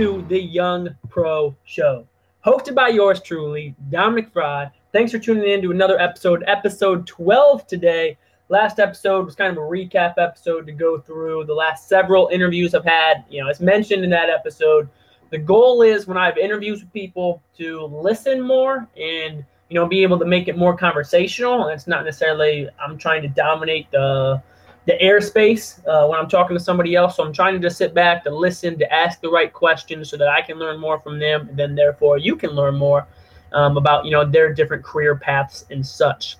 to the Young Pro Show. Hosted by yours truly, Dominic Fry. Thanks for tuning in to another episode, episode 12 today. Last episode was kind of a recap episode to go through the last several interviews I've had. You know, as mentioned in that episode, the goal is when I have interviews with people to listen more and you know be able to make it more conversational. And it's not necessarily I'm trying to dominate the the airspace uh, when I'm talking to somebody else. So I'm trying to just sit back to listen, to ask the right questions, so that I can learn more from them, and then therefore you can learn more um, about you know their different career paths and such.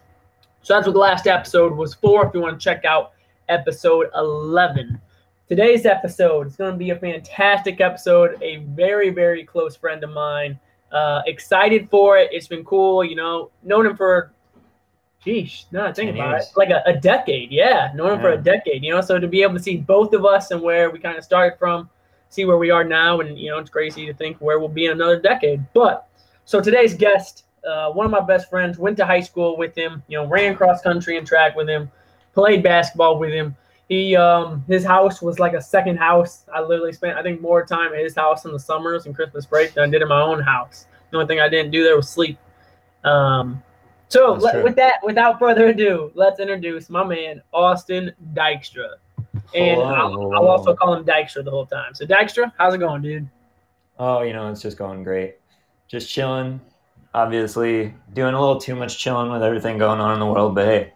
So that's what the last episode was for. If you want to check out episode 11. Today's episode is going to be a fantastic episode. A very, very close friend of mine. Uh, excited for it. It's been cool. You know, known him for, geez, no, think about years. it, like a, a, decade. Yeah, known yeah. for a decade. You know, so to be able to see both of us and where we kind of started from, see where we are now, and you know, it's crazy to think where we'll be in another decade. But so today's guest, uh, one of my best friends, went to high school with him. You know, ran cross country and track with him, played basketball with him he um his house was like a second house. I literally spent I think more time at his house in the summers and Christmas break than I did in my own house. The only thing I didn't do there was sleep. Um, so let, with that, without further ado, let's introduce my man Austin Dykstra, and I'll, I'll, also call him Dykstra the whole time. So Dykstra, how's it going, dude? Oh, you know it's just going great. Just chilling. Obviously, doing a little too much chilling with everything going on in the world, but hey,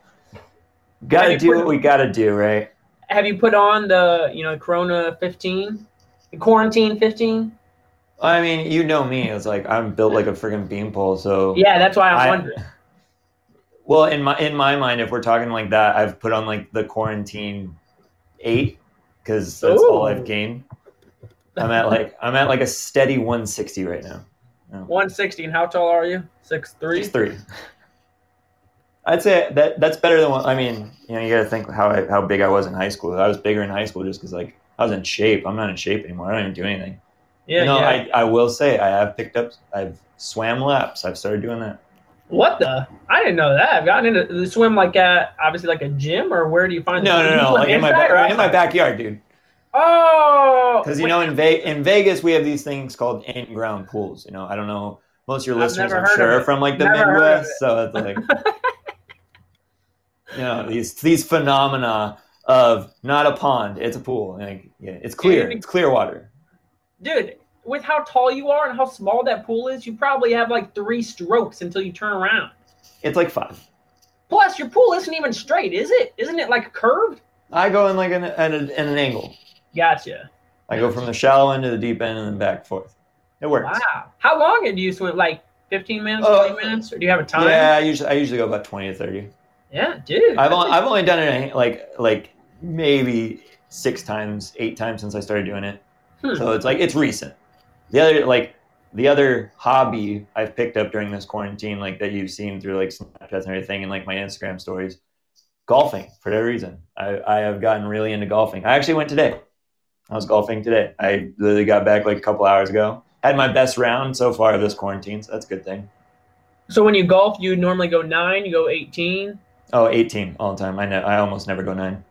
gotta do what we gotta do, right? have you put on the you know Corona 15, the quarantine 15? I mean, you know me. It's like I'm built like a freaking beanpole. So yeah, that's why I'm I, wondering. Well, in my in my mind, if we're talking like that, I've put on like the quarantine eight because that's Ooh. all I've gained. I'm at like I'm at like a steady 160 right now. 160. And how tall are you? Six three. Six three. I'd say that that's better than what I mean. You know, you got to think how I, how big I was in high school. I was bigger in high school just because like I was in shape. I'm not in shape anymore. I don't even do anything. Yeah, you know, yeah. I, I will say I have picked up. I've swam laps. I've started doing that. What the? I didn't know that. I've gotten into the swim like at obviously like a gym or where do you find? No, no, no, like in my ba- in my backyard, dude. Oh, because you know in Ve- in Vegas we have these things called in ground pools. You know, I don't know most of your I've listeners, I'm sure, from like the never Midwest, so it's like. you know these these phenomena of not a pond, it's a pool. Like, yeah, it's clear. Dude, it's clear water. Dude, with how tall you are and how small that pool is, you probably have like three strokes until you turn around. It's like five. Plus, your pool isn't even straight, is it? Isn't it like curved? I go in like an, at, a, at an angle. Gotcha. I go from the shallow end to the deep end and then back forth. It works. Wow. How long do you swim? Like 15 minutes, uh, 20 minutes? Or do you have a time? Yeah, I usually, I usually go about 20 to 30. Yeah, dude. I've only, I've only done it like like maybe six times, eight times since I started doing it. Hmm. So it's like it's recent. The other like the other hobby I've picked up during this quarantine, like that you've seen through like Snapchats and everything, and like my Instagram stories, golfing for that reason. I I have gotten really into golfing. I actually went today. I was golfing today. I literally got back like a couple hours ago. Had my best round so far of this quarantine, so that's a good thing. So when you golf, you normally go nine, you go eighteen. Oh, 18 all the time. I know. I almost never go nine.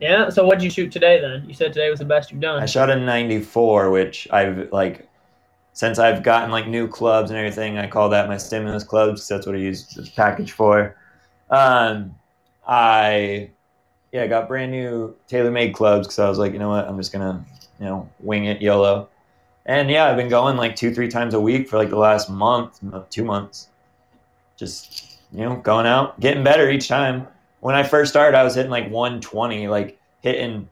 Yeah. So what did you shoot today then? You said today was the best you've done. I shot a 94, which I've like since I've gotten like new clubs and everything. I call that my stimulus clubs that's what I use this package for. Um, I yeah I got brand new TaylorMade clubs because I was like, you know what, I'm just gonna you know wing it YOLO. And yeah, I've been going like two, three times a week for like the last month, two months. Just you know, going out, getting better each time. When I first started, I was hitting like 120, like hitting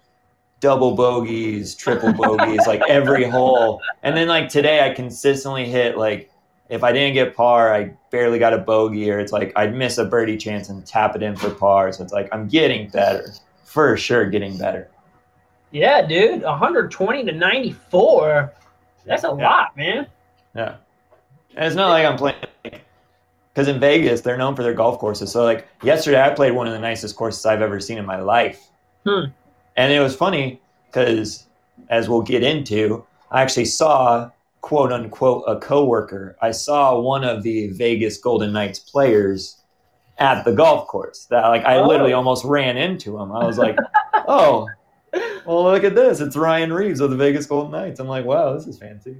double bogeys, triple bogeys, like every hole. And then like today, I consistently hit like if I didn't get par, I barely got a bogey, or it's like I'd miss a birdie chance and tap it in for par. So it's like I'm getting better, for sure, getting better. Yeah, dude, 120 to 94. That's a yeah. lot, man. Yeah. And it's not like I'm playing because in Vegas they're known for their golf courses. So like yesterday, I played one of the nicest courses I've ever seen in my life, hmm. And it was funny because as we'll get into, I actually saw quote unquote a coworker. I saw one of the Vegas Golden Knights players at the golf course. That like I oh. literally almost ran into him. I was like, oh. well, look at this. It's Ryan Reaves of the Vegas Golden Knights. I'm like, wow, this is fancy.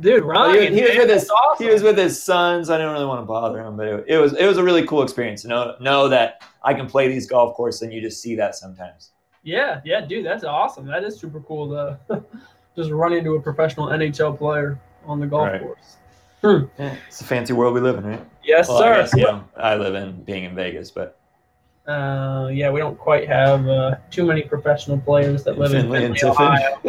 Dude, Ryan, he, he was with his awesome. he was with his sons. I didn't really want to bother him, but it, it was it was a really cool experience. to Know know that I can play these golf courses, and you just see that sometimes. Yeah, yeah, dude, that's awesome. That is super cool to just run into a professional NHL player on the golf Right. course. Yeah, it's a fancy world we live in, right? Yes, Well, I sir. guess, you know, I live in being in Vegas, but Uh, yeah, we don't quite have uh, too many professional players that live in Findlay and Ohio.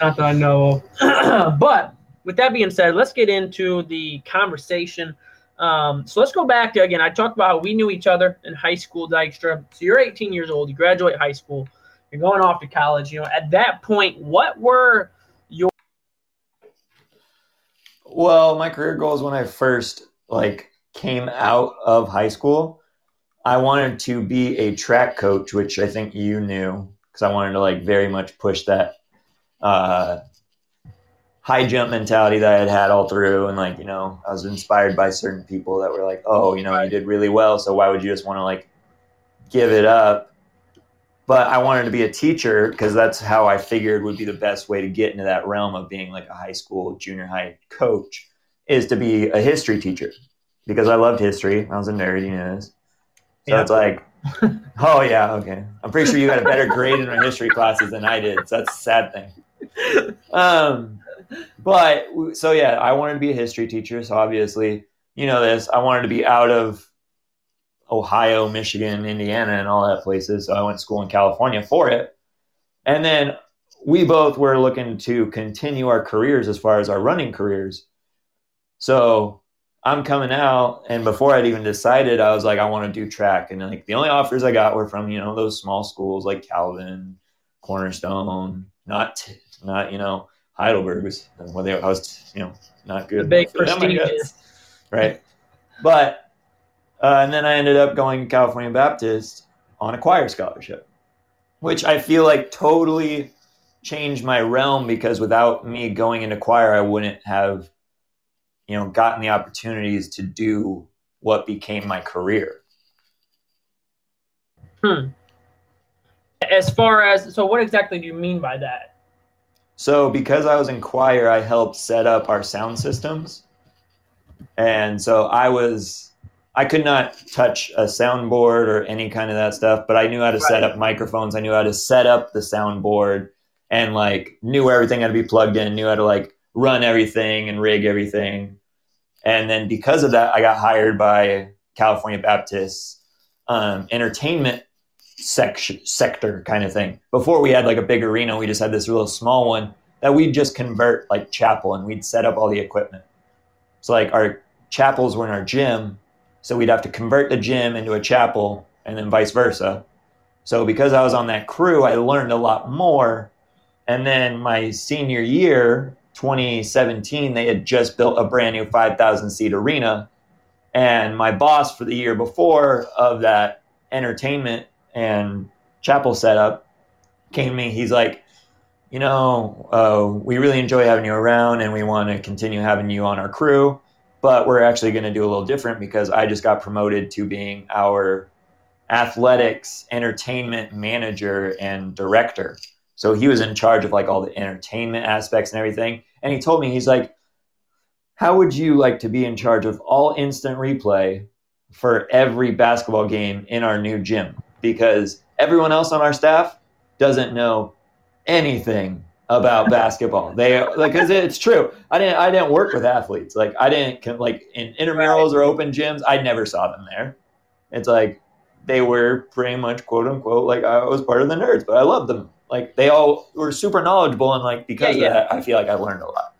Not that I know of. but with that being said, let's get into the conversation. Um, so let's go back to again. I talked about how we knew each other in high school, Dykstra. So you're 18 years old. You graduate high school. You're going off to college. You know, at that point, what were your Well, my career goals when I first like came out of high school, I wanted to be a track coach, which I think you knew because I wanted to like very much push that uh, high jump mentality that I had had all through, and like you know, I was inspired by certain people that were like, "Oh, you know, you did really well, so why would you just want to like give it up?" But I wanted to be a teacher because that's how I figured would be the best way to get into that realm of being like a high school, junior high coach is to be a history teacher because I loved history. I was a nerd, you know this. So Yeah. it's like, oh yeah, okay. I'm pretty sure you got a better grade in our history classes than I did. So that's a sad thing. Um, but so yeah, I wanted to be a history teacher. So obviously, you know this. I wanted to be out of Ohio, Michigan, Indiana, and all that places. So I went to school in California for it. And then we both were looking to continue our careers as far as our running careers. So I'm coming out, and before I'd even decided, I was like, I want to do track. And like the only offers I got were from you know those small schools like Calvin, Cornerstone, not not you know Heidelberg's. Well, they, I was you know not good. the big for them, I guess prestigious? right? But uh, and then I ended up going to California Baptist on a choir scholarship, which I feel like totally changed my realm because without me going into choir, I wouldn't have, you know, gotten the opportunities to do what became my career. Hmm. As far as so, what exactly do you mean by that? So because I was in choir, I helped set up our sound systems. And so I was I could not touch a soundboard or any kind of that stuff, but I knew how to set up microphones. I knew how to set up the soundboard and like knew everything had to be plugged in, knew how to like run everything and rig everything. And then because of that, I got hired by California Baptist um, entertainment section sector kind of thing. Before we had like a big arena, we just had this little small one that we'd just convert like chapel and we'd set up all the equipment. So like our chapels were in our gym, so we'd have to convert the gym into a chapel and then vice versa. So because I was on that crew, I learned a lot more. And then my senior year, 2017, they had just built a brand new 5,000 seat arena. And my boss for the year before of that entertainment and chapel setup came to me. He's like, you know, uh, we really enjoy having you around and we want to continue having you on our crew, but we're actually going to do a little different because I just got promoted to being our athletics entertainment manager and director. So he was in charge of like all the entertainment aspects and everything. And he told me, he's like, how would you like to be in charge of all instant replay for every basketball game in our new gym? Because everyone else on our staff doesn't know anything about basketball. They like because it's true. I didn't I didn't work with athletes. Like I didn't like in intramurals or open gyms. I never saw them there. It's like they were pretty much quote unquote like I was part of the nerds, but I loved them. Like they all were super knowledgeable and like because Yeah, of that, I feel like I learned a lot.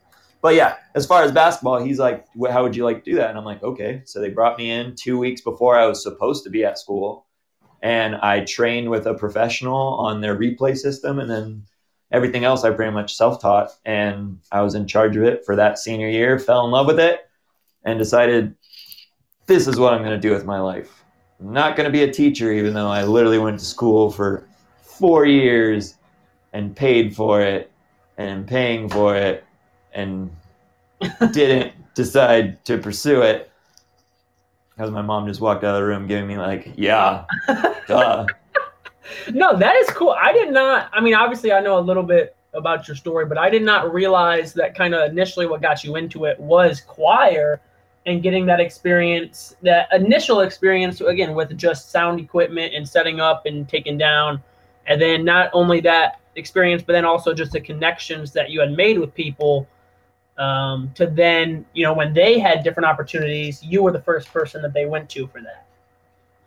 But yeah, as far as basketball, he's like, "Wh- "How would you like to do that?" And I'm like, "Okay." So they brought me in two weeks before I was supposed to be at school, and I trained with a professional on their replay system, and then everything else I pretty much self-taught, and I was in charge of it for that senior year. Fell in love with it, and decided this is what I'm going to do with my life. I'm not going to be a teacher, even though I literally went to school for four years and paid for it and paying for it and didn't decide to pursue it because my mom just walked out of the room giving me like, yeah, duh. no, that is cool. I did not. I mean, obviously, I know a little bit about your story, but I did not realize that kind of initially what got you into it was choir and getting that experience, that initial experience, again, with just sound equipment and setting up and taking down. And then not only that experience, but then also just the connections that you had made with people um, to then, you know, when they had different opportunities, you were the first person that they went to for that.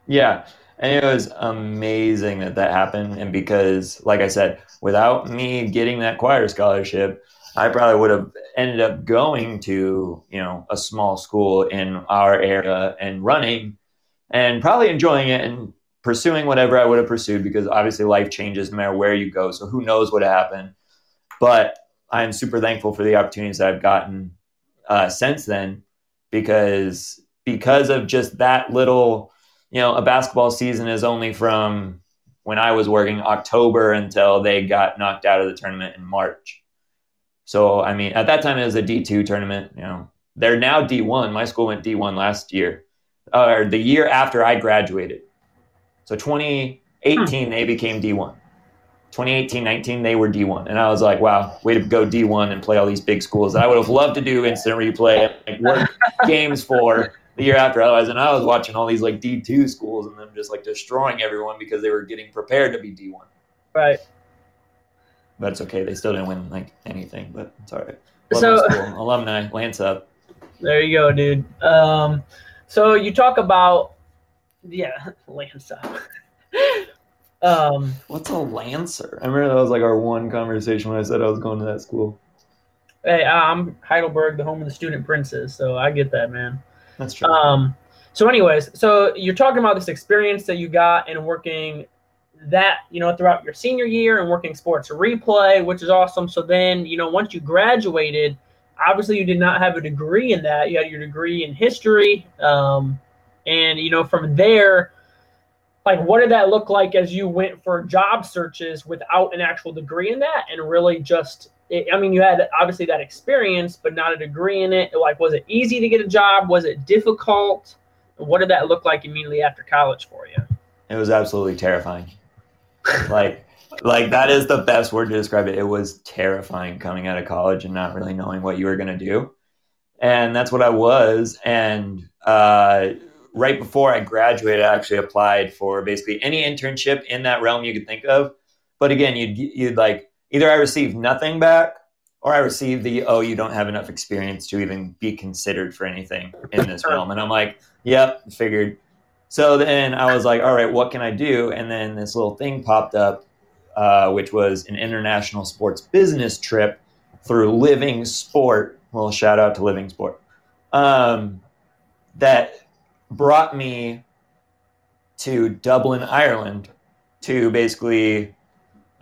Yeah. And it was amazing that that happened. And because, like I said, without me getting that choir scholarship, I probably would have ended up going to, you know, a small school in our area and running and probably enjoying it and pursuing whatever I would have pursued because obviously life changes no matter where you go. So who knows what happened. But I'm super thankful for the opportunities that I've gotten uh, since then because because of just that little you know, a basketball season is only from when I was working October until they got knocked out of the tournament in March. So, I mean, at that time it was a D2 tournament, you know. They're now D1. My school went D1 last year, or the year after I graduated. So 2018, hmm. they became D1. 2018 19, they were D1. And I was like, wow, way to go D1 and play all these big schools I would have loved to do instant replay, like work games for the year after. Otherwise, and I was watching all these like D two schools and them just like destroying everyone because they were getting prepared to be D one. Right. But it's okay. They still didn't win like anything, but it's all right. Love so alumni, Lance up. There you go, dude. Um, so you talk about yeah, Lance up. Um, what's a lancer? I remember that was like our one conversation when I said I was going to that school. Hey, I'm Heidelberg, the home of the student princes, so I get that, man. That's true. Um, so, anyways, so you're talking about this experience that you got in working that you know throughout your senior year and working sports replay, which is awesome. So then you know once you graduated, obviously you did not have a degree in that. You had your degree in history, um, and you know from there like what did that look like as you went for job searches without an actual degree in that and really just it, I mean, you had obviously that experience, but not a degree in it. Like, was it easy to get a job? Was it difficult? What did that look like immediately after college for you? It was absolutely terrifying. like, like that is the best word to describe it. It was terrifying coming out of college and not really knowing what you were going to do, and that's what I was. And uh, right before I graduated, I actually applied for basically any internship in that realm you could think of. But again, you'd you'd like either I received nothing back or I received the, oh, you don't have enough experience to even be considered for anything in this realm. And I'm like, yep, figured. So then I was like, all right, what can I do? And then this little thing popped up, uh, which was an international sports business trip through Living Sport. Well, shout out to Living Sport. Um, that brought me to Dublin, Ireland to basically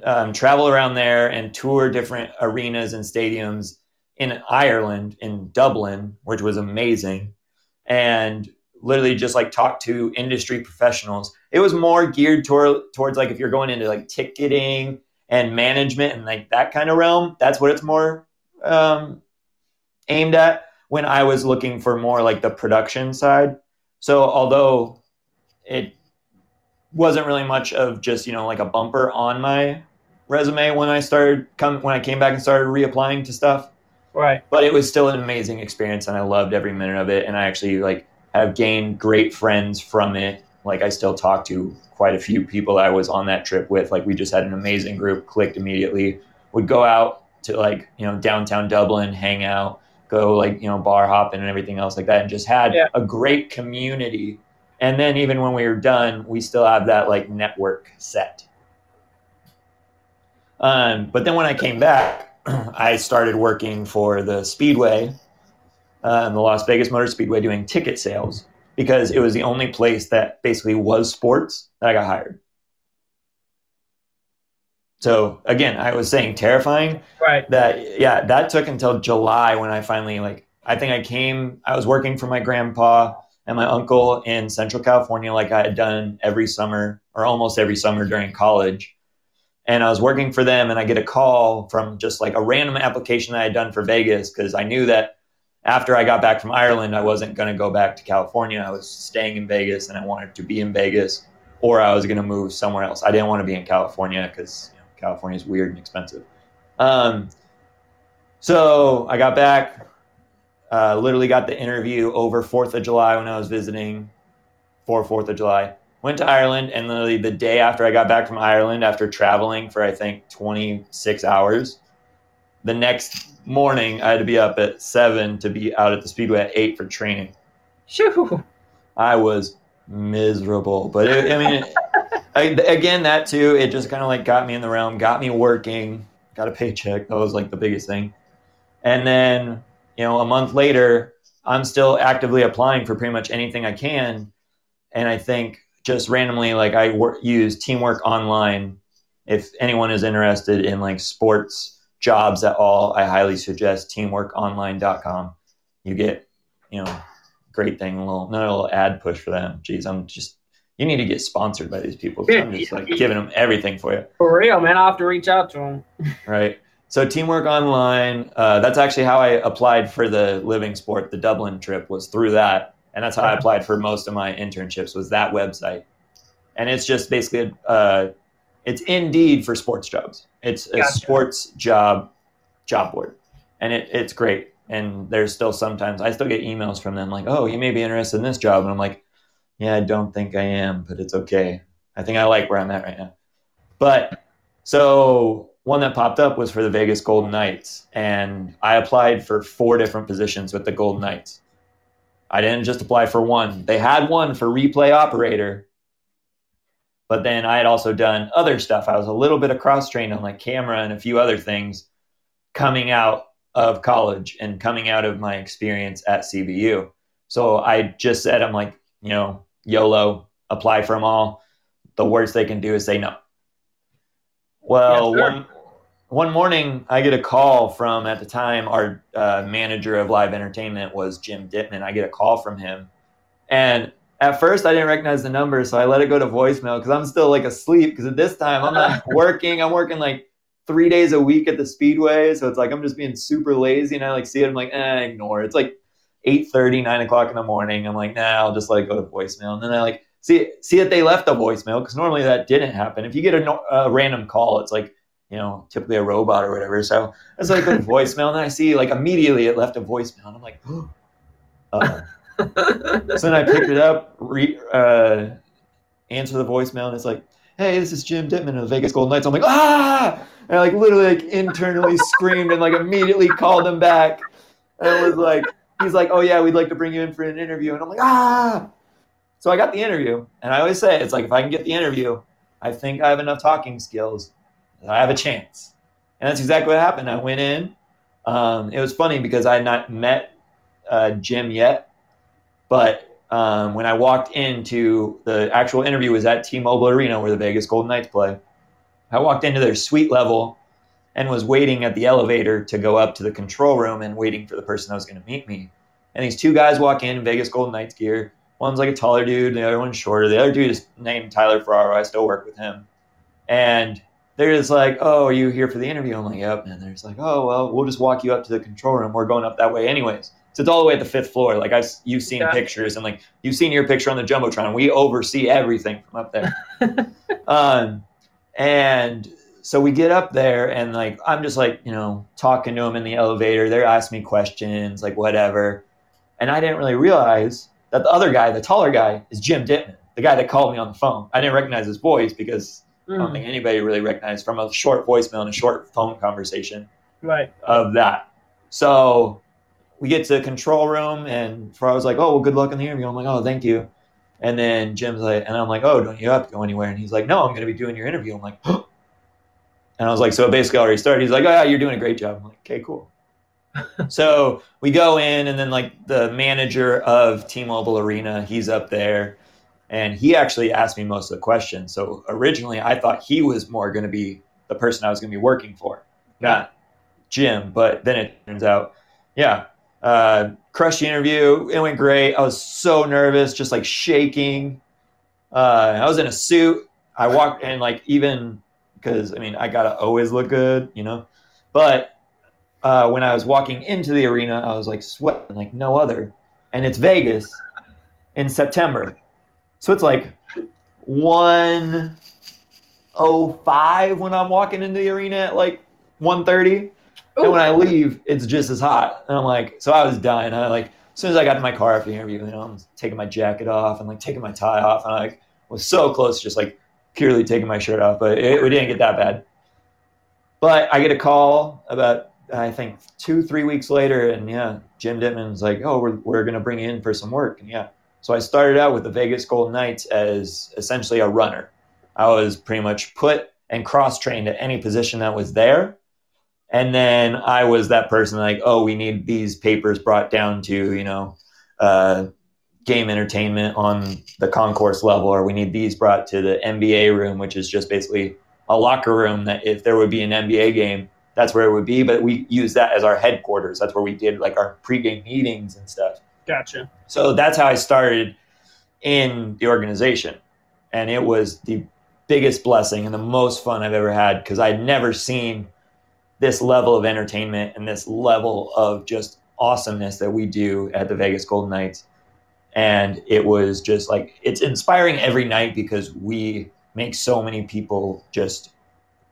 um, travel around there and tour different arenas and stadiums in Ireland, in Dublin, which was amazing, and literally just like talk to industry professionals. It was more geared toward towards like if you're going into like ticketing and management and like that kind of realm. That's what it's more um, aimed at. When I was looking for more like the production side, so although it wasn't really much of just you know like a bumper on my resume when I started come when I came back and started reapplying to stuff. Right. But it was still an amazing experience and I loved every minute of it and I actually like have gained great friends from it. Like I still talk to quite a few people I was on that trip with. Like we just had an amazing group, clicked immediately. Would go out to like, you know, downtown Dublin, hang out, go like, you know, bar hopping and everything else like that and just had yeah. a great community. And then even when we were done, we still have that like network set um, but then when I came back, I started working for the Speedway, uh, the Las Vegas Motor Speedway, doing ticket sales because it was the only place that basically was sports that I got hired. So again, I was saying terrifying. Right. That yeah, that took until July when I finally like I think I came I was working for my grandpa and my uncle in Central California like I had done every summer or almost every summer during college and I was working for them and I get a call from just like a random application that I had done for Vegas because I knew that after I got back from Ireland, I wasn't going to go back to California. I was staying in Vegas and I wanted to be in Vegas. or I was going to move somewhere else. I didn't want to be in California because California is weird and expensive. Um, so I got back, uh, literally got the interview over 4th of July when I was visiting for 4th of July. Went to Ireland, and literally the day after I got back from Ireland, after traveling for I think 26 hours, the next morning I had to be up at 7 to be out at the Speedway at 8 for training. Shoo. I was miserable. But it, I mean, I, again, that too, it just kind of like got me in the realm, got me working, got a paycheck. That was like the biggest thing. And then, you know, a month later, I'm still actively applying for pretty much anything I can. And I think just randomly, like I wor- use Teamwork Online. If anyone is interested in like sports jobs at all, I highly suggest teamworkonline.com. You get, you know, great thing. A little, not a little ad push for them. Jeez, I'm just. You need to get sponsored by these people. I'm just like giving them everything for you. For real, man. I'll have to reach out to them. Right. So teamwork online. Uh, that's actually how I applied for the living sport. The Dublin trip was through that, and that's how I applied for most of my internships. Was that website, and it's just basically uh, it's Indeed for sports jobs. It's a Gotcha. sports job job board, and it, it's great and there's still sometimes I still get emails from them like, "Oh, you may be interested in this job," and I'm like, "Yeah, I don't think I am, but it's okay. I think I like where I'm at right now." But so one that popped up was for the Vegas Golden Knights, and I applied for four different positions with the Golden Knights. I didn't just apply for one; they had one for replay operator. But then I had also done other stuff. I was a little bit of cross trained on like camera and a few other things coming out of college and coming out of my experience at CBU. So I just said, I'm like, you know, YOLO, apply for them all. The worst they can do is say no. Well, Yes, one, one morning I get a call from, at the time, our uh, manager of live entertainment was Jim Dittman. I get a call from him. And at first I didn't recognize the number, so I let it go to voicemail because I'm still like asleep. Because at this time I'm not working. I'm working like three days a week at the speedway so it's like i'm just being super lazy and i like see it i'm like eh, ignore it's like 8.30 9 o'clock in the morning. I'm like nah i'll just let it go to voicemail. And then i like see see that they left a voicemail because normally that didn't happen. If you get a, a random call it's like you know typically a robot or whatever. So it's like to voicemail and then i see like immediately it left a voicemail and i'm like uh so then i picked it up re- uh, answer the voicemail and it's like hey this is jim dittman of the vegas golden knights. I'm like ah! And I like literally like internally screamed and like immediately called him back. And it was like he's like, "Oh yeah, we'd like to bring you in for an interview." And I'm like, "Ah!" So I got the interview, and I always say it's like if I can get the interview, I think I have enough talking skills, I have a chance. And that's exactly what happened. I went in. Um, it was funny because I had not met uh, Jim yet, but um, when I walked into the actual interview was at T-Mobile Arena where the Vegas Golden Knights play. I walked into their suite level and was waiting at the elevator to go up to the control room and waiting for the person that was going to meet me. And these two guys walk in, Vegas Golden Knights gear. One's like a taller dude, the other one's shorter. The other dude is named Tyler Ferraro. I still work with him. And they're just like, "Oh, are you here for the interview?" I'm like, "Yep." And they're just like, "Oh, well, we'll just walk you up to the control room. We're going up that way, anyways." So it's all the way at the fifth floor. Like I've you've seen Yeah. pictures and like you've seen your picture on the jumbotron. We oversee everything from up there. um, and so we get up there and like I'm just like you know talking to them in the elevator. They're asking me questions like whatever, and I didn't really realize that the other guy, the taller guy, is Jim Dittman, the guy that called me on the phone. I didn't recognize his voice because I don't Mm, think anybody really recognized from a short voicemail and a short phone conversation right. of that. So we get to the control room, and Ferraro was like, "Oh, well, good luck in the interview." I'm like, "Oh, thank you." And then Jim's like, and I'm like, "Oh, don't you have to go anywhere?" And he's like, "No, I'm going to be doing your interview." I'm like, and I was like, "So it basically already started." He's like, "Oh, yeah, you're doing a great job." I'm like, "Okay, cool." so we go in, and then like the manager of T-Mobile Arena, he's up there, and he actually asked me most of the questions. So originally, I thought he was more going to be the person I was going to be working for, not Jim. But then it turns out, yeah, uh, crushed the interview. It went great. I was so nervous, just like shaking. Uh, I was in a suit. I walked and like even because I mean I gotta always look good, you know. But uh, when I was walking into the arena, I was like sweating like no other, and it's Vegas in September, so it's like 105 when I'm walking into the arena at like 130. And when I leave, it's just as hot. And I'm like, so I was dying. I like, as soon as I got in my car after the interview, you know, I'm taking my jacket off and like taking my tie off. And I like, was so close, just like purely taking my shirt off, but it, it didn't get that bad. But I get a call about, I think, two, three weeks later. And yeah, Jim Dittman's like, oh, we're, we're going to bring you in for some work. And yeah. So I started out with the Vegas Golden Knights as essentially a runner. I was pretty much put and cross trained at any position that was there and then I was that person like, oh, we need these papers brought down to you know, uh, game entertainment on the concourse level, or we need these brought to the NBA room, which is just basically a locker room that if there would be an NBA game, that's where it would be. But we use that as our headquarters. That's where we did like our pregame meetings and stuff. Gotcha. So that's how I started in the organization, and it was the biggest blessing and the most fun I've ever had because I'd never seen this level of entertainment and this level of just awesomeness that we do at the Vegas Golden Knights. And it was just like, it's inspiring every night because we make so many people just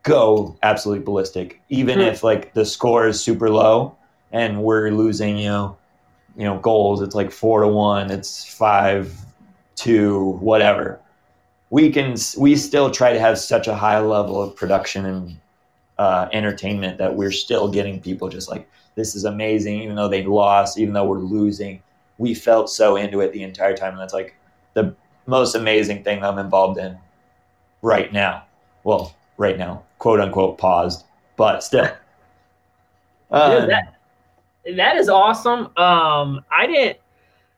go absolutely ballistic. Even mm-hmm. if like the score is super low and we're losing, you know, you know, goals, it's like four to one, it's five, two, whatever. We can, we still try to have such a high level of production and uh, entertainment that we're still getting people just like this is amazing even though they lost even though we're losing we felt so into it the entire time. And that's like the most amazing thing i'm involved in right now. Well right now quote unquote paused but still. Um, Dude, that, that is awesome. Um i didn't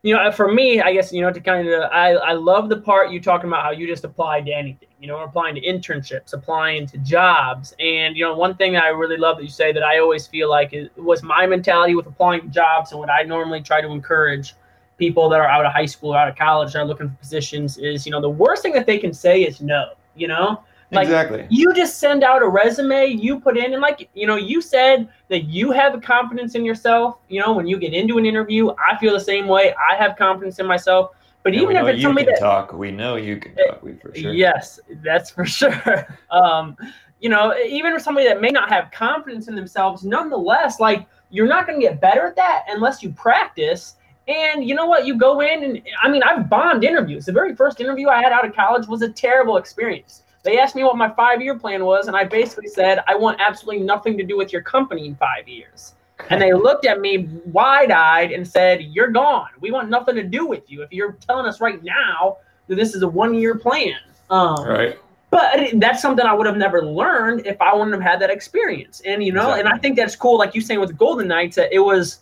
you know, for me, I guess, you know, to kind of, I, I love the part you talking about how you just applied to anything, you know, applying to internships, applying to jobs. And, you know, one thing that I really love that you say that I always feel like it was my mentality with applying to jobs and what I normally try to encourage people that are out of high school, or out of college, that are looking for positions is, you know, the worst thing that they can say is no, you know? Like, exactly. You just send out a resume, you put in, and like, you know, you said that you have confidence in yourself. You know, when you get into an interview, I feel the same way. I have confidence in myself. But even if it's somebody that talk, we know you can talk. We for sure. Yes, that's for sure. Um, you know, even for somebody that may not have confidence in themselves, nonetheless, like you're not going to get better at that unless you practice. And you know what? You go in and I mean, I've bombed interviews. The very first interview I had out of college was a terrible experience. They asked me what my five year plan was, and I basically said, I want absolutely nothing to do with your company in five years. And they looked at me wide eyed and said, You're gone. We want nothing to do with you. If you're telling us right now that this is a one year plan. Um, right. But that's something I would have never learned if I wouldn't have had that experience. And, you know, exactly. and I think that's cool. Like you saying with the Golden Knights, that it was,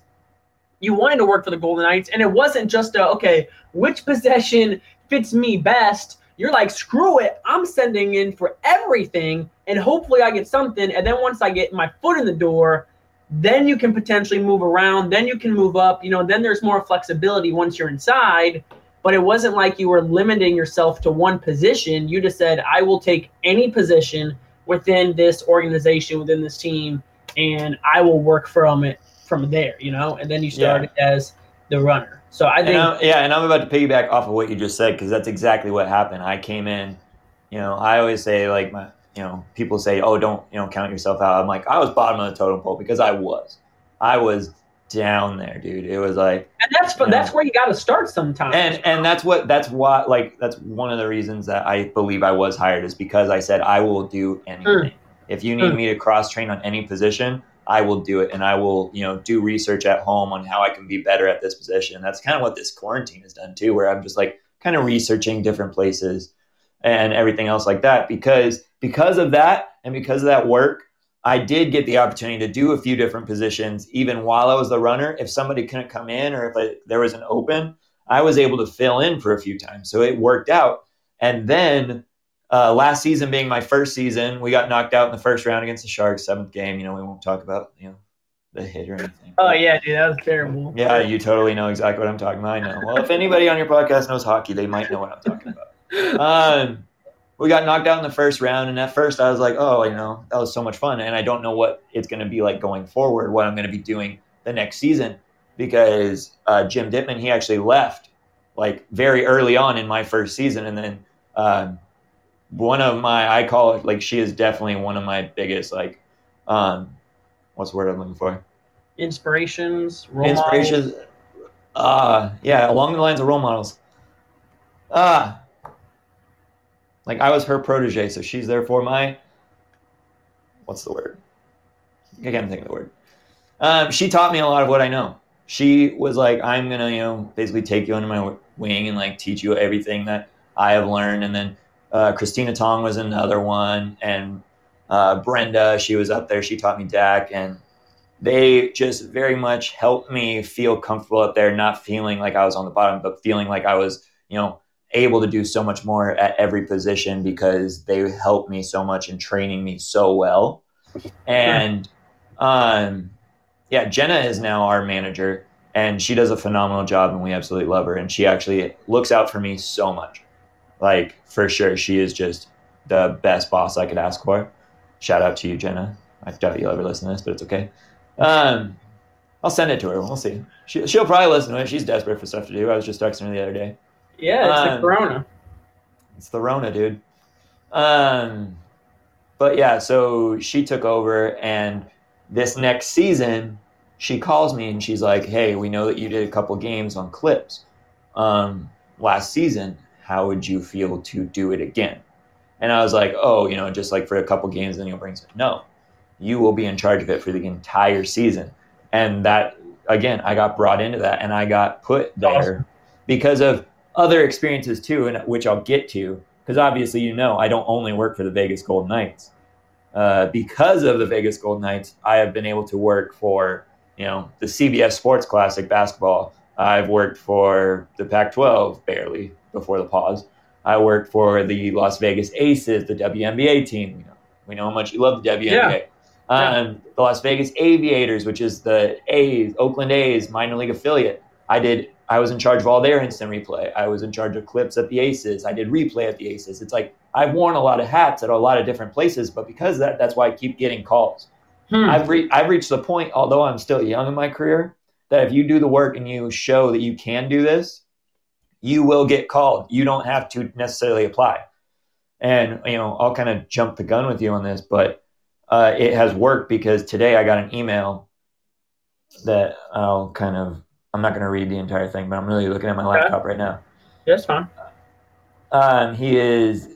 you wanted to work for the Golden Knights. And it wasn't just a, okay, which possession fits me best? You're like, screw it. I'm sending in for everything and hopefully I get something. And then once I get my foot in the door, then you can potentially move around. Then you can move up. You know, then there's more flexibility once you're inside. But it wasn't like you were limiting yourself to one position. You just said, I will take any position within this organization, within this team, and I will work from it from there, you know? And then you started yeah. as the runner. So I think, and yeah, and I'm about to piggyback off of what you just said because that's exactly what happened. I came in, you know, I always say like my, you know, people say, oh, don't you know, count yourself out. I'm like, I was bottom of the totem pole because I was, I was down there, dude. It was like, and that's but that's where you got to start sometimes. And and that's what that's what like that's one of the reasons that I believe I was hired is because I said I will do anything. Mm. If you need mm. me to cross train on any position, I will do it and I will, you know, do research at home on how I can be better at this position. That's kind of what this quarantine has done too, where I'm just like kind of researching different places and everything else like that. Because because of that and because of that work, I did get the opportunity to do a few different positions even while I was the runner. If somebody couldn't come in or if I, there was an open, I was able to fill in for a few times. So it worked out. And then uh, last season being my first season, we got knocked out in the first round against the Sharks, seventh game. You know, we won't talk about you know the hit or anything. Oh yeah, dude, that was terrible. Yeah, you totally know exactly what I'm talking about. I know. Well, if anybody on your podcast knows hockey, they might know what I'm talking about. Um, we got knocked out in the first round, and at first I was like, oh, you know, that was so much fun, and I don't know what it's going to be like going forward, what I'm going to be doing the next season, because uh, Jim Dittman he actually left like very early on in my first season, and then. Um, one of my I call it like she is definitely one of my biggest like um what's the word I'm looking for? Inspirations, role Inspirations. models. Uh yeah, along the lines of role models. Ah. like I was her protege, so she's therefore my what's the word? I can't think of the word. Um, she taught me a lot of what I know. She was like, I'm gonna, you know, basically take you under my wing and like teach you everything that I have learned. And then uh, Christina Tong was another one, and uh, Brenda, she was up there. She taught me DAC, and they just very much helped me feel comfortable up there, not feeling like I was on the bottom, but feeling like I was, you know, able to do so much more at every position because they helped me so much in training me so well. And um, yeah, Jenna is now our manager, and she does a phenomenal job, and we absolutely love her. And she actually looks out for me so much. Like for sure, she is just the best boss I could ask for. Shout out to you, Jenna. I doubt you'll ever listen to this, but it's okay. Um, I'll send it to her. We'll see. She, she'll probably listen to it. She's desperate for stuff to do. I was just texting her the other day. Yeah, it's the Um, Corona. It's the Rona, dude. Um, but yeah, so she took over, and this next season, she calls me and she's like, "Hey, we know that you did a couple games on clips um, last season. How would you feel to do it again?" And I was like, "Oh, you know, just like for a couple games, then you'll bring some." No, you will be in charge of it for the entire season, and that again, I got brought into that, and I got put there because of other experiences too, and which I'll get to. Because obviously, you know, I don't only work for the Vegas Golden Knights. Uh, because of the Vegas Golden Knights, I have been able to work for you know the CBS Sports Classic basketball. I've worked for the Pac-12 barely before the pause. I worked for the Las Vegas Aces, the WNBA team. We know, we know how much you love the WNBA. Yeah. Um, the Las Vegas Aviators, which is the A's, Oakland A's minor league affiliate. I did. I was in charge of all their instant replay. I was in charge of clips at the Aces. I did replay at the Aces. It's like I've worn a lot of hats at a lot of different places, but because of that, that's why I keep getting calls. Hmm. I've re- I've reached the point, although I'm still young in my career, that if you do the work and you show that you can do this, you will get called. You don't have to necessarily apply. And you know, I'll kind of jump the gun with you on this, but uh, it has worked because today I got an email that I'll kind of. I'm not going to read the entire thing, but I'm really looking at my Okay. laptop right now. Yeah, it's fine. Um, he is.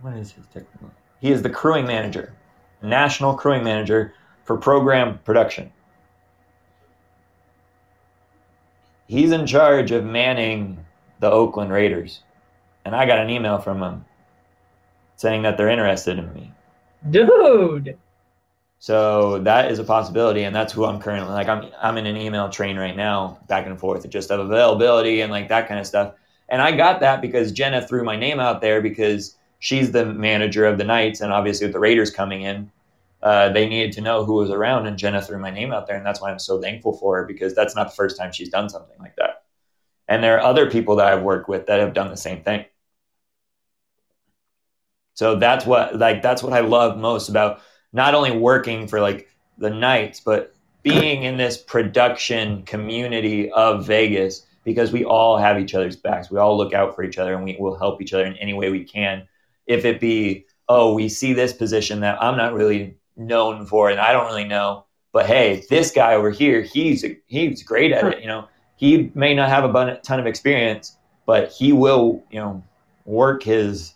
What is his technical? He is the crewing manager, national crewing manager for program production. He's in charge of manning the Oakland Raiders, and I got an email from him saying that they're interested in me. Dude. So that is a possibility, and that's who I'm currently like. I'm I'm in an email train right now, back and forth, just of availability and like that kind of stuff. And I got that because Jenna threw my name out there because she's the manager of the Knights, and obviously with the Raiders coming in, uh, they needed to know who was around, and Jenna threw my name out there, and that's why I'm so thankful for her because that's not the first time she's done something like that. And there are other people that I've worked with that have done the same thing. So that's what like that's what I love most about not only working for like the Knights, but being in this production community of Vegas because we all have each other's backs. We all look out for each other and we will help each other in any way we can. If it be, oh, we see this position that I'm not really known for and I don't really know, but hey, this guy over here, he's he's great at it. You know, he may not have a ton of experience, but he will, you know, work his,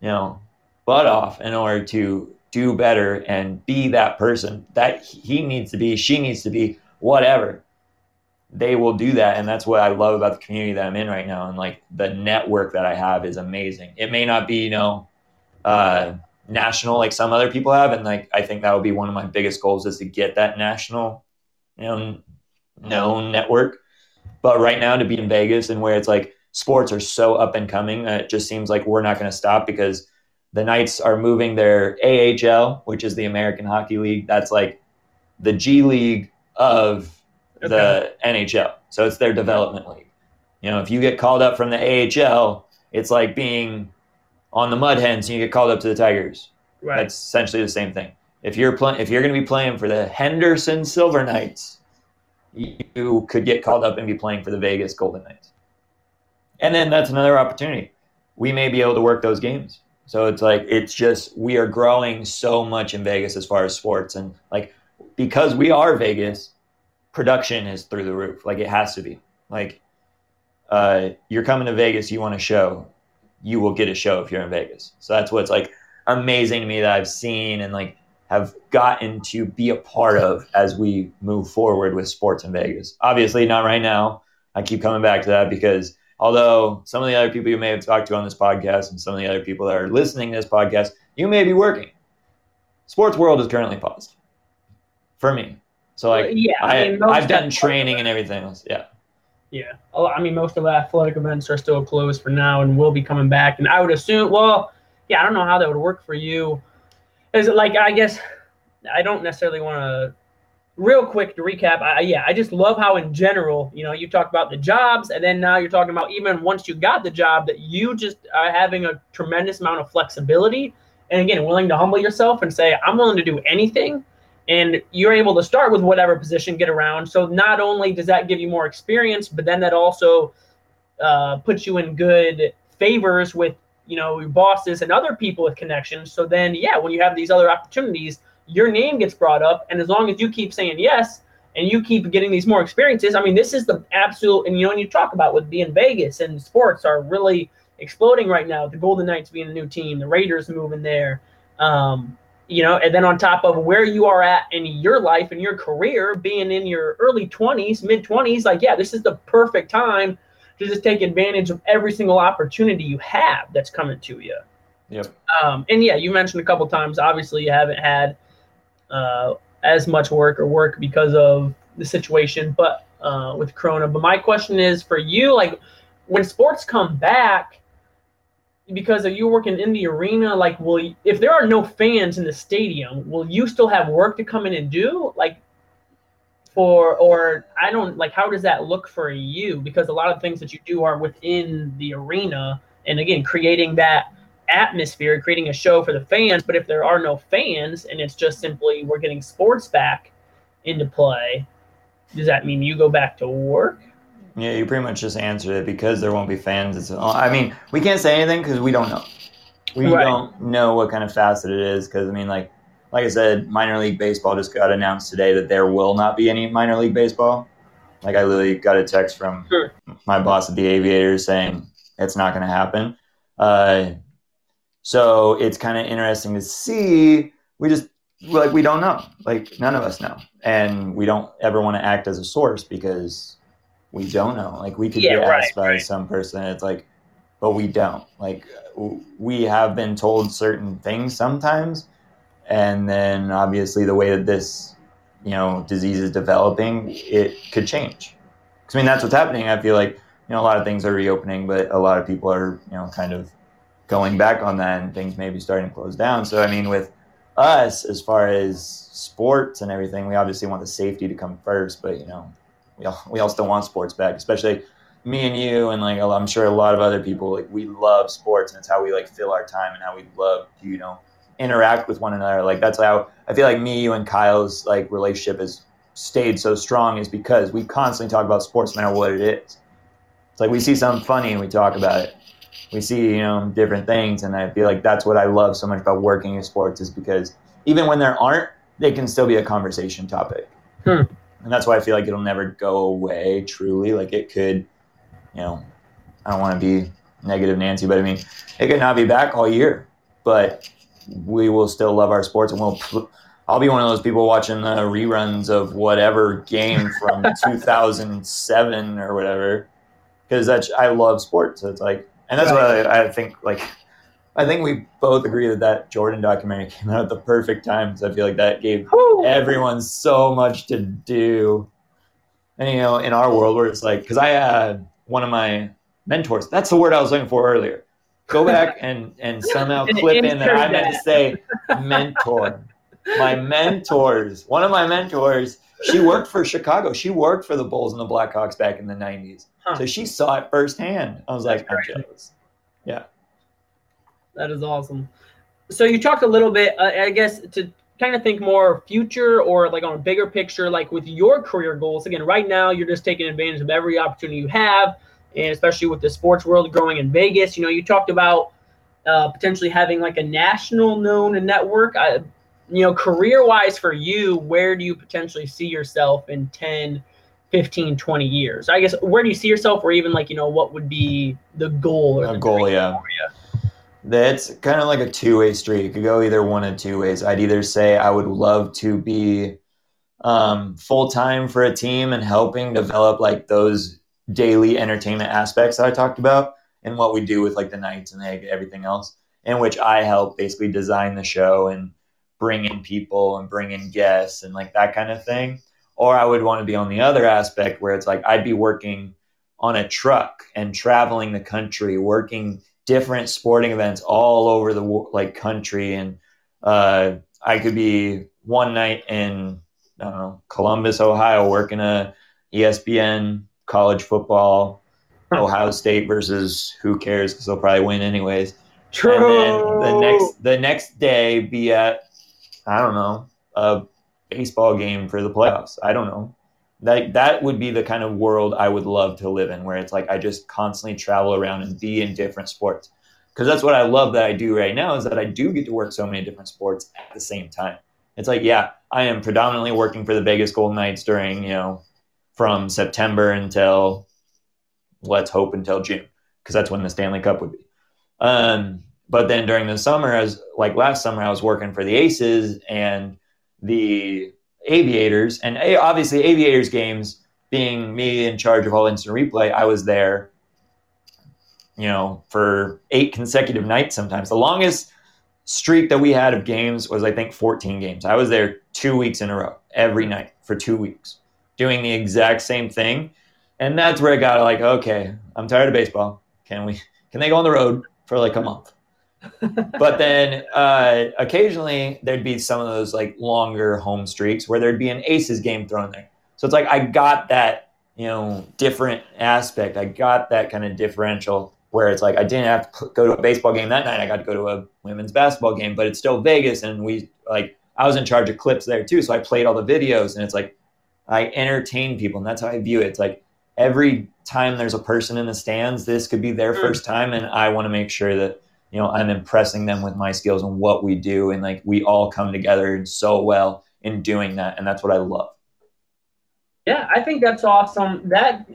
you know, butt off in order to do better and be that person that he needs to be, she needs to be, whatever. They will do that. And that's what I love about the community that I'm in right now. And like the network that I have is amazing. It may not be, you know, uh, national like some other people have. And like, I think that would be one of my biggest goals is to get that national, you know, known network. But right now to be in Vegas and where it's like sports are so up and coming, that it just seems like we're not going to stop because the Knights are moving their AHL, which is the American Hockey League. That's like the G League of the NHL. So it's their development league. You know, if you get called up from the AHL, it's like being on the Mud Hens and you get called up to the Tigers. Right. That's essentially the same thing. If you're playing, if you're going to be playing for the Henderson Silver Knights, you could get called up and be playing for the Vegas Golden Knights. And then that's another opportunity. We may be able to work those games. So it's like it's just we are growing so much in Vegas as far as sports and like because we are Vegas, production is through the roof. Like it has to be. Like uh, you're coming to Vegas, you want a show, you will get a show if you're in Vegas. So that's what's like amazing to me that I've seen and like have gotten to be a part of as we move forward with sports in Vegas. Obviously, not right now. I keep coming back to that because although some of the other people you may have talked to on this podcast and some of the other people that are listening to this podcast, you may be working. Sports world is currently paused for me. So like, yeah, I, have done training and everything else. Yeah. Yeah, I mean, most of the athletic events are still closed for now, and will be coming back. And I would assume, well, yeah, I don't know how that would work for you. Is it like I guess I don't necessarily want to. Real quick to recap, I, yeah, I just love how in general, you know, you talk about the jobs, and then now you're talking about even once you got the job, that you just are having a tremendous amount of flexibility, and again, willing to humble yourself and say, I'm willing to do anything and you're able to start with whatever position, get around. So not only does that give you more experience, but then that also uh, puts you in good favors with you know your bosses and other people with connections. So then, yeah, when you have these other opportunities, your name gets brought up, and as long as you keep saying yes and you keep getting these more experiences, I mean, this is the absolute. And you know, when you talk about with being Vegas and sports are really exploding right now. The Golden Knights being a new team, the Raiders moving there. Um, you know, and then on top of where you are at in your life and your career, being in your early 20s, mid 20s, like, yeah, this is the perfect time to just take advantage of every single opportunity you have that's coming to you. Yep. Um, and yeah, you mentioned a couple times, obviously, you haven't had uh, as much work or work because of the situation, but uh, with Corona. But my question is for you, like, when sports come back, because you're working in the arena, like, will if there are no fans in the stadium, will you still have work to come in and do? Like, for or I don't like how does that look for you? Because a lot of things that you do are within the arena, and again, creating that atmosphere, creating a show for the fans. But if there are no fans and it's just simply we're getting sports back into play, does that mean you go back to work? Yeah, you pretty much just answered it because there won't be fans. It's, I mean, we can't say anything because we don't know. We right. don't know what kind of facet it is because I mean, like, like I said, minor league baseball just got announced today that there will not be any minor league baseball. Like, I literally got a text from sure. my boss at the Aviators saying it's not going to happen. Uh, so it's kind of interesting to see. We just like we don't know. Like none of us know, and we don't ever want to act as a source because we don't know. Like we could yeah, get asked right, by right. some person. It's like, but we don't. Like we have been told certain things sometimes, and then obviously the way that this, you know, disease is developing, it could change. Because I mean that's what's happening. I feel like you know a lot of things are reopening, but a lot of people are you know kind of going back on that, and things may be starting to close down. So I mean with us as far as sports and everything, we obviously want the safety to come first, but you know we all, we all still want sports back, especially me and you and like I'm sure a lot of other people like we love sports and it's how we like fill our time and how we love to you know interact with one another. Like that's how I feel like me you and Kyle's like relationship has stayed so strong is because we constantly talk about sports no matter what it is. It's like we see something funny and we talk about it. We see you know different things and I feel like that's what I love so much about working in sports is because even when there aren't they can still be a conversation topic. Hmm and that's why I feel like it'll never go away truly. Like it could, you know, I don't want to be negative Nancy, but I mean, it could not be back all year, but we will still love our sports and we'll. I'll be one of those people watching the reruns of whatever game from 2007 or whatever, because that's I love sports. So it's like, and that's right. what I, I think like I think we both agree that that Jordan documentary came out at the perfect time because I feel like that gave Ooh. everyone so much to do. And you know, in our world where it's like, because I had one of my mentors. That's the word I was looking for earlier. Go back and and somehow clip in that I meant to say mentor. My mentors. One of my mentors. She worked for Chicago. She worked for the Bulls and the Blackhawks back in the '90s. Huh. So she saw it firsthand. I was like, I'm jealous. Yeah. That is awesome. So you talked a little bit, uh, I guess, to kind of think more future or like on a bigger picture, like with your career goals. Again, right now you're just taking advantage of every opportunity you have, and especially with the sports world growing in Vegas. You know, you talked about uh, potentially having like a national known network. I, you know, career wise for you, where do you potentially see yourself in 10, 15, 20 years? I guess where do you see yourself, or even like, you know, what would be the goal or A the goal, yeah. That's kind of like a two way street. It could go either one of two ways. I'd either say I would love to be um, full time for a team and helping develop like those daily entertainment aspects that I talked about and what we do with like the Knights and the, everything else, in which I help basically design the show and bring in people and bring in guests and like that kind of thing. Or I would want to be on the other aspect where it's like I'd be working on a truck and traveling the country, working different sporting events all over the like country, and uh, I could be one night in I don't know Columbus, Ohio, working a ESPN college football, Ohio State versus who cares because they'll probably win anyways. True. And then the next the next day be at I don't know a baseball game for the playoffs. I don't know. That that would be the kind of world I would love to live in, where it's like I just constantly travel around and be in different sports. Because that's what I love that I do right now is that I do get to work so many different sports at the same time. It's like, yeah, I am predominantly working for the Vegas Golden Knights during, you know, from September until let's hope until June, because that's when the Stanley Cup would be. Um, but then during the summer, as like last summer, I was working for the Aces and the Aviators, and obviously Aviators games being me in charge of all instant replay, I was there, you know, for eight consecutive nights. Sometimes the longest streak that we had of games was I think 14 games. I was there two weeks in a row, every night for two weeks, doing the exact same thing, and that's where I got like, okay, I'm tired of baseball. Can we? Can they go on the road for like a month? But then uh, occasionally there'd be some of those like longer home streaks where there'd be an aces game thrown there. So it's like I got that you know different aspect. I got that kind of differential where it's like I didn't have to go to a baseball game that night. I got to go to a women's basketball game, but it's still Vegas, and we like I was in charge of clips there too. So I played all the videos, and it's like I entertain people, and that's how I view it. It's like every time there's a person in the stands, this could be their Mm. first time, and I want to make sure that you know i'm impressing them with my skills and what we do and like we all come together so well in doing that and that's what i love Yeah, I think that's awesome. That,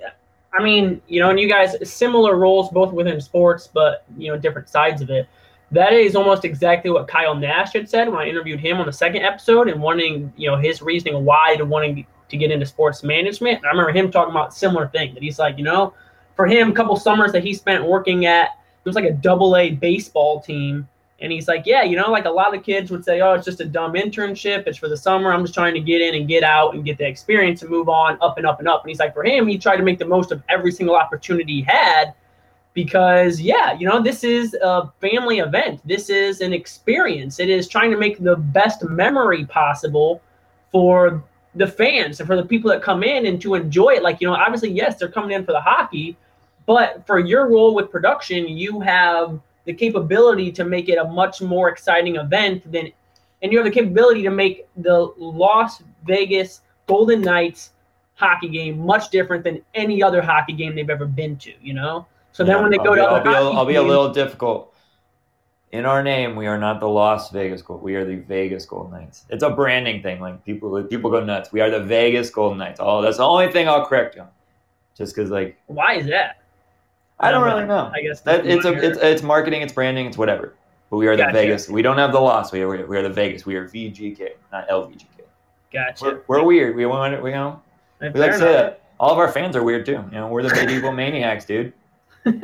I mean, you know, and you guys similar roles both within sports, but you know, different sides of it. That is almost exactly what Kyle Nash had said when I interviewed him on the second episode and wanting, you know, his reasoning why to wanting to get into sports management. And I remember him talking about similar thing that he's like, you know, for him, a couple summers that he spent working at, it was like a double A baseball team. And he's like, yeah, you know, like a lot of kids would say, oh, it's just a dumb internship. It's for the summer. I'm just trying to get in and get out and get the experience and move on up and up and up. And he's like, for him, he tried to make the most of every single opportunity he had because, yeah, you know, this is a family event. This is an experience. It is trying to make the best memory possible for the fans and for the people that come in and to enjoy it. Like, you know, obviously, yes, they're coming in for the hockey, but for your role with production, you have the capability to make it a much more exciting event than, and you have the capability to make the Las Vegas Golden Knights hockey game much different than any other hockey game they've ever been to. You know, so then when they I'll go be, to I'll other be, a, I'll be a little difficult. In our name we are not the las vegas gold we are the vegas golden knights. It's a branding thing like people people go nuts. We are the vegas golden knights. Oh that's the only thing i'll correct you on. Just because like why is that? I don't really know. I guess that it's a it's, it's marketing it's branding it's whatever. But we are the vegas we don't have the loss we are we are the vegas we are vgk not lvgk gotcha. we're, we're weird we want we know we like to say that. All of our fans are weird too you know we're the medieval maniacs dude.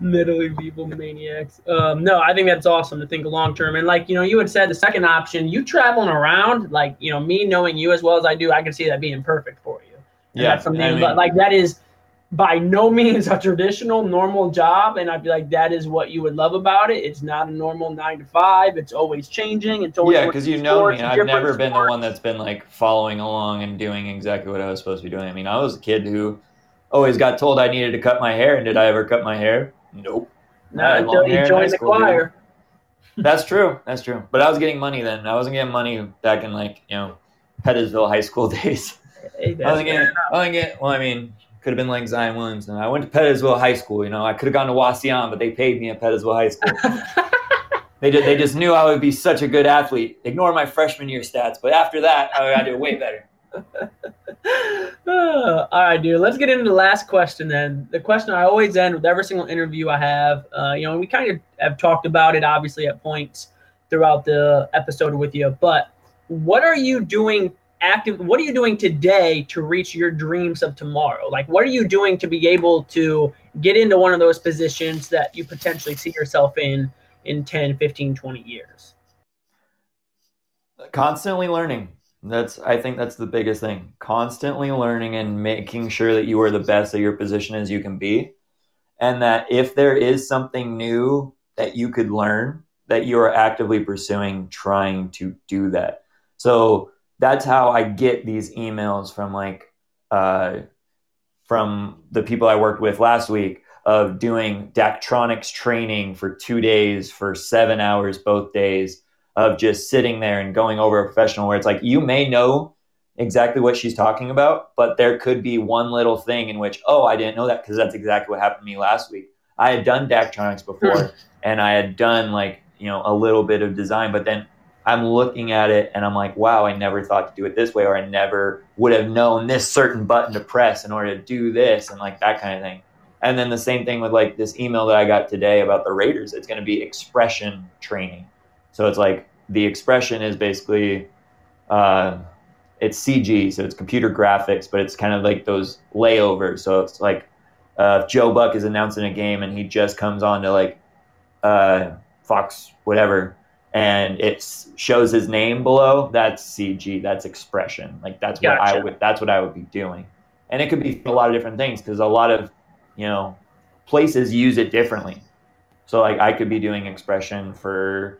Middle people maniacs. Um, no, I think that's awesome to think long term. And like you know, you had said the second option, you traveling around, like you know, me knowing you as well as I do, I can see that being perfect for you. And yeah that's something I mean- like that is by no means a traditional normal job, and I'd be like, that is what you would love about it. It's not a normal nine to five. It's always changing. It's always Yeah, because you know me. I've never been the one that's been like following along and doing exactly what I was supposed to be doing. I mean, I was a kid who always got told I needed to cut my hair, and did I ever cut my hair? Nope. I Not until you joined the dude. choir. That's true. That's true. But I was getting money then. I wasn't getting money back in like you know Pettisville high school days. Hey, I wasn't getting. I wasn't getting. Well, I mean, could have been like Zion Williamson. I went to Pettisville High School. You know, I could have gone to Wauseon, but they paid me at Pettisville High School. they just, they just knew I would be such a good athlete. Ignore my freshman year stats, but after that, I to do way better. all right, dude. Let's get into the last question then. The question I always end with every single interview I have. Uh, you know, we kind of have talked about it, obviously, at points throughout the episode with you. But what are you doing active what are you doing today to reach your dreams of tomorrow? Like what are you doing to be able to get into one of those positions that you potentially see yourself in in 10 15 20 years? Constantly learning. That's i think that's the biggest thing. Constantly learning and making sure that you are the best at your position as you can be. And that if there is something new that you could learn that you are actively pursuing trying to do that. So that's how I get these emails from like uh, from the people I worked with last week of doing Daktronics training for two days for seven hours both days of just sitting there and going over a professional where it's like you may know exactly what she's talking about, but there could be one little thing in which, oh, I didn't know that because that's exactly what happened to me last week. I had done Daktronics before hmm. and I had done like, you know, a little bit of design, but then I'm looking at it and I'm like, wow, I never thought to do it this way, or I never would have known this certain button to press in order to do this, and like that kind of thing. And then the same thing with like this email that I got today about the Raiders. It's going to be expression training. So it's like the expression is basically, uh, it's CG, so it's computer graphics, but it's kind of like those layovers. So it's like uh, if Joe Buck is announcing a game and he just comes on to like uh, Fox, whatever and it shows his name below, that's CG, that's expression. Like that's gotcha. what I would that's what I would be doing. And it could be a lot of different things because a lot of, you know, places use it differently. So like I could be doing expression for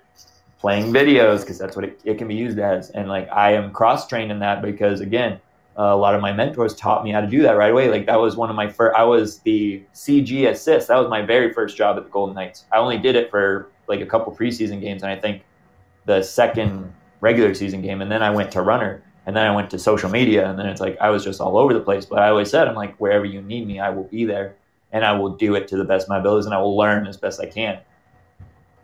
playing videos because that's what it, it can be used as. And like I am cross trained in that because again, uh, a lot of my mentors taught me how to do that right away. Like that was one of my first. I was the CG assist. That was my very first job at the Golden Knights. I only did it for like a couple preseason games, and I think the second regular season game, and then I went to runner, and then I went to social media, and then it's like I was just all over the place. But I always said, I'm like, wherever you need me, I will be there, and I will do it to the best of my abilities, and I will learn as best I can.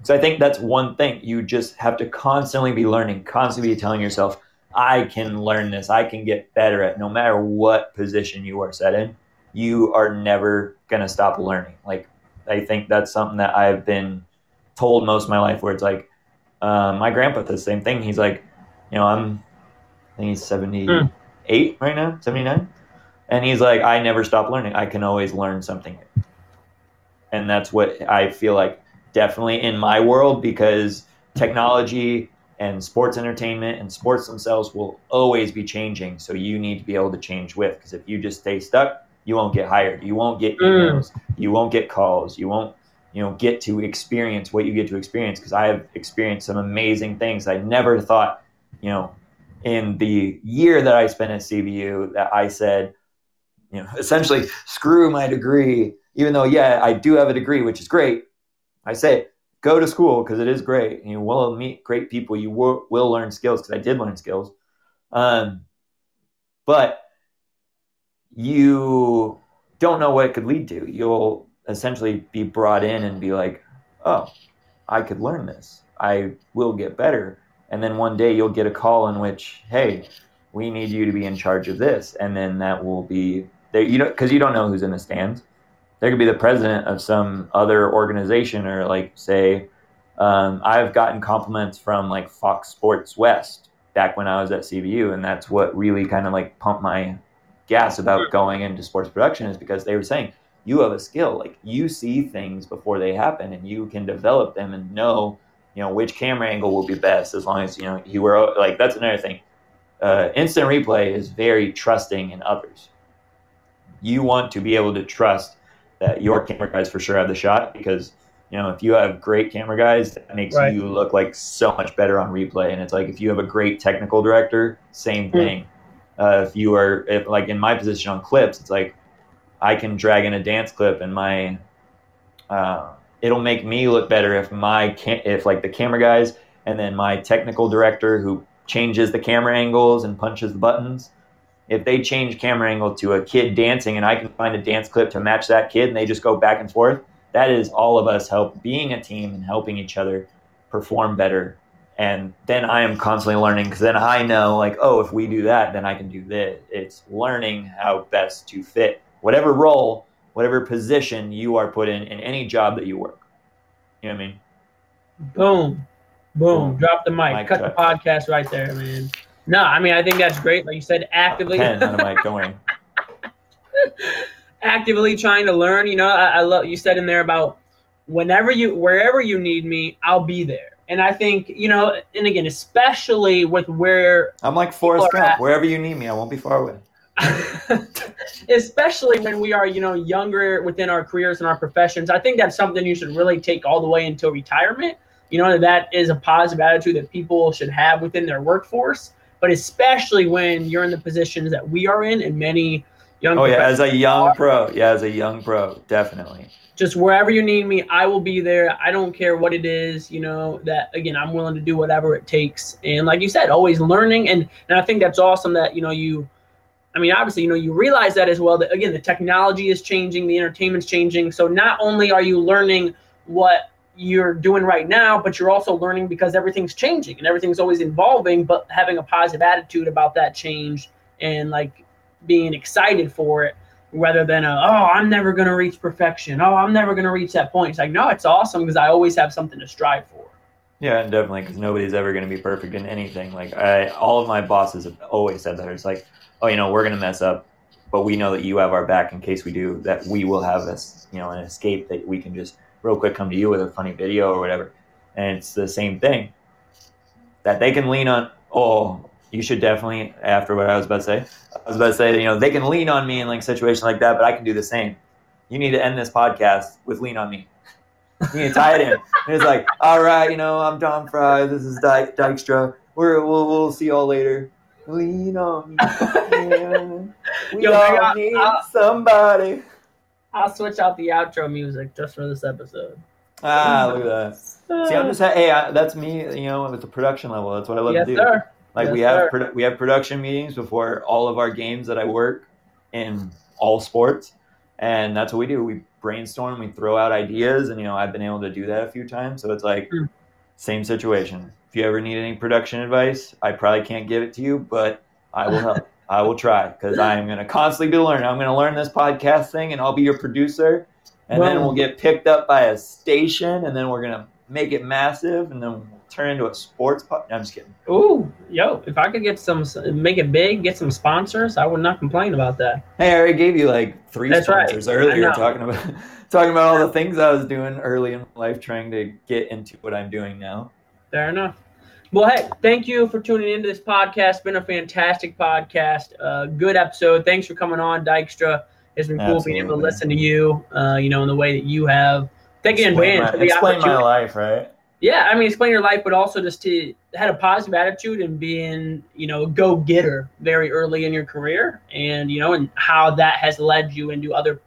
So I think that's one thing you just have to constantly be learning, constantly be telling yourself, I can learn this, I can get better at no matter what position you are set in. You are never gonna stop learning. Like I think that's something that I've been told most of my life where it's like uh, my grandpa does the same thing. He's like, you know, I'm I think he's 78 mm. right now, 79. And he's like, I never stop learning. I can always learn something. And that's what I feel like definitely in my world because technology and sports entertainment and sports themselves will always be changing. So you need to be able to change with because if you just stay stuck, you won't get hired. You won't get hmm. emails. Mm. You won't get calls. You won't you know get to experience what you get to experience because I have experienced some amazing things I never thought you know in the year that I spent at CBU that I said you know essentially screw my degree even though yeah I do have a degree which is great. I say go to school because it is great you will meet great people. You will, will learn skills because I did learn skills. Um, but you don't know what it could lead to. You'll essentially be brought in and be like, oh, I could learn this. I will get better. And then one day you'll get a call in which, hey, we need you to be in charge of this. And then that will be there, you know, because you don't know who's in the stands. There could be the president of some other organization, or like, say, um, I've gotten compliments from like Fox Sports West back when I was at CBU, and that's what really kind of like pumped my gas about going into sports production is because they were saying, you have a skill like you see things before they happen and you can develop them and know you know which camera angle will be best as long as you know you were like that's another thing uh, instant replay is very trusting in others you want to be able to trust that your camera guys for sure have the shot because you know if you have great camera guys that makes right. you look like so much better on replay and it's like if you have a great technical director same hmm. thing mm. uh, if you are if like in my position on clips it's like I can drag in a dance clip and my uh, it'll make me look better if my cam- if like the camera guys and then my technical director who changes the camera angles and punches the buttons if they change camera angle to a kid dancing and I can find a dance clip to match that kid and they just go back and forth, that is all of us help being a team and helping each other perform better. And then I am constantly learning because then I know like, oh, if we do that, then I can do this. It's learning how best to fit whatever role, whatever position you are put in in any job that you work. You know what I mean? Boom. Boom. Boom. Drop the mic. Mic Cut the podcast right there, man. No, I mean I think that's great. Like you said, actively Pen, not a mic, don't actively trying to learn. You know, I, I love you said in there about whenever you wherever you need me, I'll be there. And I think, you know, and again, especially with where I'm like Forrest Gump. Wherever you need me, I won't be far away. especially when we are, you know, younger within our careers and our professions. I think that's something you should really take all the way until retirement. You know, that is a positive attitude that people should have within their workforce, but especially when you're in the positions that we are in and many young Oh yeah, as a young are. pro. Yeah, as a young pro, definitely. just wherever you need me, I will be there. I don't care what it is, you know, that again, I'm willing to do whatever it takes. And like you said, always learning. And, and I think that's awesome that, you know, you, I mean, obviously, you know, you realize that as well, that again, the technology is changing, the entertainment's changing. So not only are you learning what you're doing right now, but you're also learning because everything's changing and everything's always evolving, but having a positive attitude about that change and like being excited for it rather than a, oh i'm never going to reach perfection oh i'm never going to reach that point it's like no it's awesome because i always have something to strive for Yeah, and definitely because nobody's ever going to be perfect in anything. Like I, all of my bosses have always said that. It's like, oh, you know, we're going to mess up, but we know that you have our back in case we do. That we will have this, you know, an escape that we can just real quick come to you with a funny video or whatever. And it's the same thing that they can lean on. Oh, you should definitely. After what I was about to say, I was about to say, you know, they can lean on me in like situations like that, but I can do the same. You need to end this podcast with lean on me. You need to tie it in. It's like, all right, you know, I'm Don Fry. This is Dyke, Dykstra. We're, we'll, we'll see y'all later. Lean on me. We Yo, all I- need I- somebody. i'll switch out the outro music just for this episode Ah, look at that. See, I'm just hey, I, that's me. You know, with the production level, that's what I love yes to do. sir Like we have sir. produ- we have production meetings before all of our games that I work in all sports, and that's what we do. We brainstorm, we throw out ideas, and you know I've been able to do that a few times. So it's like Hmm. same situation. If you ever need any production advice, I probably can't give it to you, but I will help. I will try because I am going to constantly be learning. I'm going to learn this podcast thing, and I'll be your producer, and then we'll get picked up by a station, and then we're going to make it massive, and then we'll turn into a sports. Po- no, I'm just kidding. Ooh, yo, if I could get some, make it big, get some sponsors, I would not complain about that. Hey, I already gave you like three That's sponsors I earlier talking about talking about all the things I was doing early in life trying to get into what I'm doing now. Fair enough. Well, hey, thank you for tuning into this podcast. It's been a fantastic podcast. Uh, good episode. Thanks for coming on, Dykstra. It's been cool being able to listen to you, uh, you know, in the way that you have. Taking Explain advantage my, explain my life, right? Yeah, I mean, explain your life, but also just to had a positive attitude and being, you know, a go getter very early in your career, and you know, and how that has led you into other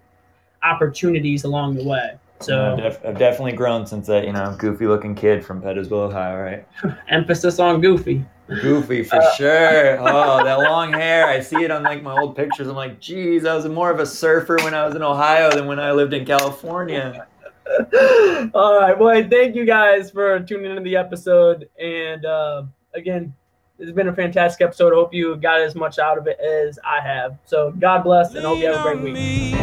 opportunities along the way. So I've, def- I've definitely grown since that, you know, goofy looking kid from Pettisville, Ohio, right? emphasis on goofy. Goofy for Uh, sure. Oh, that long hair. I see it on like my old pictures. I'm like, geez, I was more of a surfer when I was in Ohio than when I lived in California. All right. Well, hey, thank you guys for tuning into the episode. And uh, again, it's been a fantastic episode. I hope you got as much out of it as I have. So God bless and hope you have a great week.